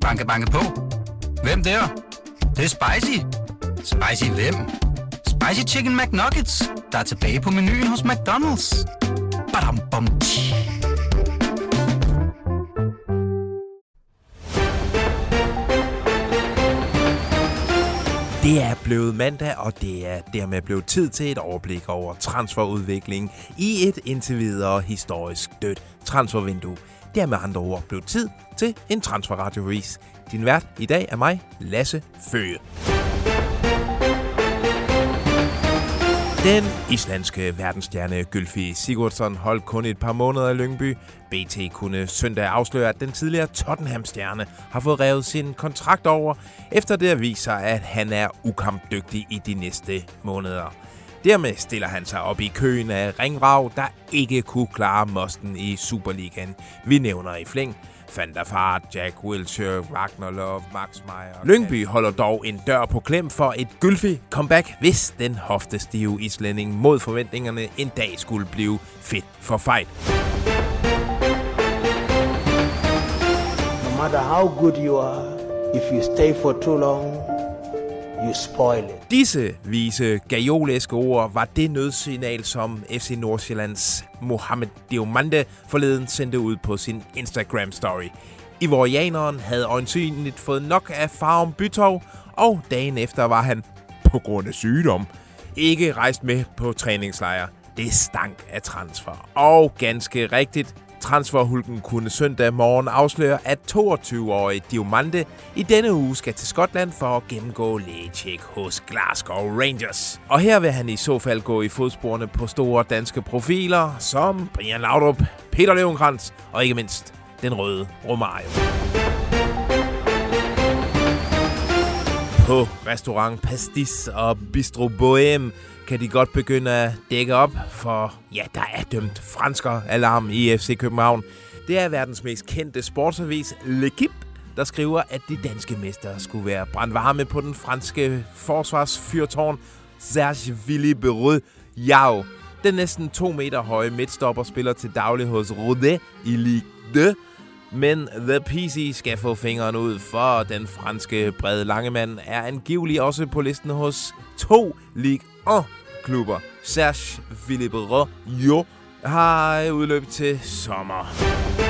Banke, banke på. Hvem der? Det, det er spicy. Spicy hvem? Spicy Chicken McNuggets, der er tilbage på menuen hos McDonald's. Badum, bom, tji. Det er blevet mandag, og det er dermed blevet tid til et overblik over transferudviklingen i et indtil videre historisk dødt transfervindue. Det er med andre ord blevet tid til en transferradiovis. Din vært i dag er mig, Lasse Føge. Den islandske verdensstjerne Gylfi Sigurdsson holdt kun et par måneder i Lyngby. BT kunne søndag afsløre, at den tidligere Tottenham-stjerne har fået revet sin kontrakt over, efter det viser, at han er ukampdygtig i de næste måneder. Dermed stiller han sig op i køen af ringvrag, der ikke kunne klare mosten i Superligaen. Vi nævner i flæng Van der Fart, Jack Wilshere, Ragnar Love, Max Meyer. Lyngby holder dog en dør på klem for et gylfig comeback, hvis den hoftestive islænding mod forventningerne en dag skulle blive fedt for fight. No matter how good you are, if you stay for too long, you spoil it. Disse vise gajoleske ord var det nødsignal, som FC Nordsjællands Mohamed Diomande forleden sendte ud på sin Instagram-story. Ivorianeren havde øjensynligt fået nok af farven Bytov, og dagen efter var han, på grund af sygdom, ikke rejst med på træningslejr. Det stank af transfer. Og ganske rigtigt, Transferhulken kunne søndag morgen afsløre, at 22-årige Diomande i denne uge skal til Skotland for at gennemgå lægetjek hos Glasgow Rangers. Og her vil han i så fald gå i fodsporene på store danske profiler som Brian Laudrup, Peter Løvenkrantz og ikke mindst den røde Romario. På restaurant Pastis og Bistro Bohème kan de godt begynde at dække op, for ja, der er dømt fransker alarm i FC København. Det er verdens mest kendte sportsavis, L'Equipe, der skriver, at de danske mestre skulle være brandvarme på den franske forsvarsfyrtårn Serge Willy Berød Jau. Den næsten 2 meter høje midtstopper spiller til daglig hos Rodet i Ligue 2, men The PC skal få fingeren ud, for den franske brede langemand er angivelig også på listen hos to Ligue 1-klubber. Serge Villebreau jo har udløb til sommer.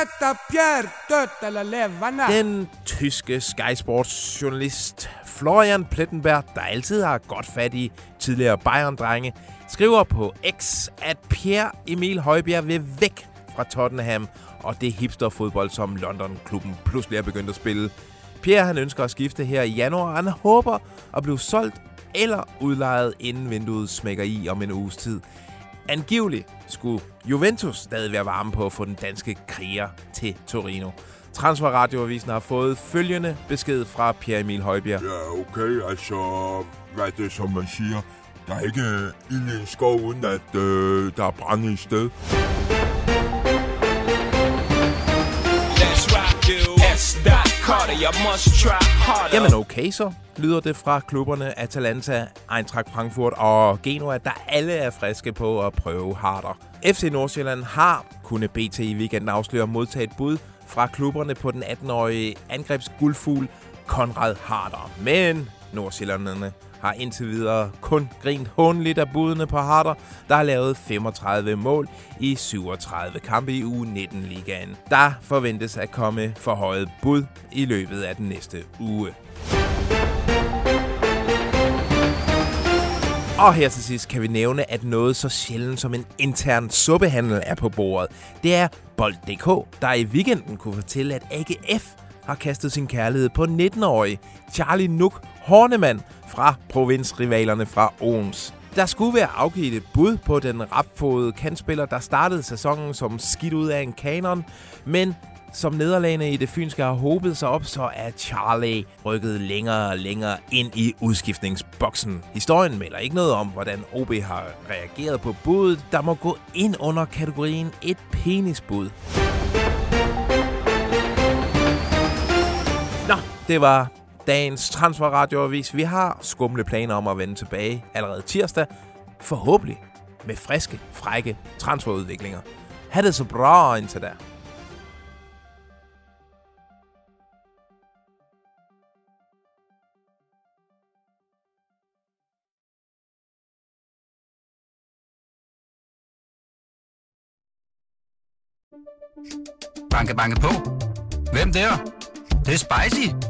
Rätta Pierre eller levende. Den tyske Sky Sports journalist Florian Plettenberg, der altid har godt fat i tidligere Bayern-drenge, skriver på X, at Pierre Emil Højbjerg vil væk fra Tottenham og det hipsterfodbold, som London-klubben pludselig er begyndt at spille. Pierre han ønsker at skifte her i januar, og han håber at blive solgt eller udlejet, inden vinduet smækker i om en uges tid. Angiveligt skulle Juventus stadig være varme på at få den danske kriger til Torino. Transferradioavisen har fået følgende besked fra Pierre Emil Højbjerg. Ja, okay, altså, hvad er det, som man siger? Der er ikke ild i en skov, uden at øh, der er brænde i sted. Let's rock you. S. Carter, you must try harder. Jamen okay så, lyder det fra klubberne Atalanta, Eintracht Frankfurt og Genoa, der alle er friske på at prøve harder. FC Nordsjælland har, kunne BT i weekenden afsløre, modtaget bud fra klubberne på den 18-årige angrebsguldfugl Konrad Harder. Men Nordsjællanderne har indtil videre kun grint håndligt af budene på Harder, der har lavet 35 mål i 37 kampe i uge 19-ligaen. Der forventes at komme forhøjet bud i løbet af den næste uge. Og her til sidst kan vi nævne, at noget så sjældent som en intern suppehandel er på bordet. Det er Bold.dk, der i weekenden kunne fortælle, at AGF har kastet sin kærlighed på 19-årige Charlie Nuk Hornemann fra provinsrivalerne fra Oms. Der skulle være afgivet et bud på den rapfodede kantspiller, der startede sæsonen som skidt ud af en kanon, men som nederlagene i det fynske har håbet sig op, så er Charlie rykket længere og længere ind i udskiftningsboksen. Historien melder ikke noget om, hvordan OB har reageret på budet, der må gå ind under kategorien et penisbud. Det var dagens transferradioavis. Vi har skumle planer om at vende tilbage allerede tirsdag. Forhåbentlig med friske, frække transferudviklinger. Ha' det så bra indtil da. Banke, banke på. Hvem der? Det, det er spicy.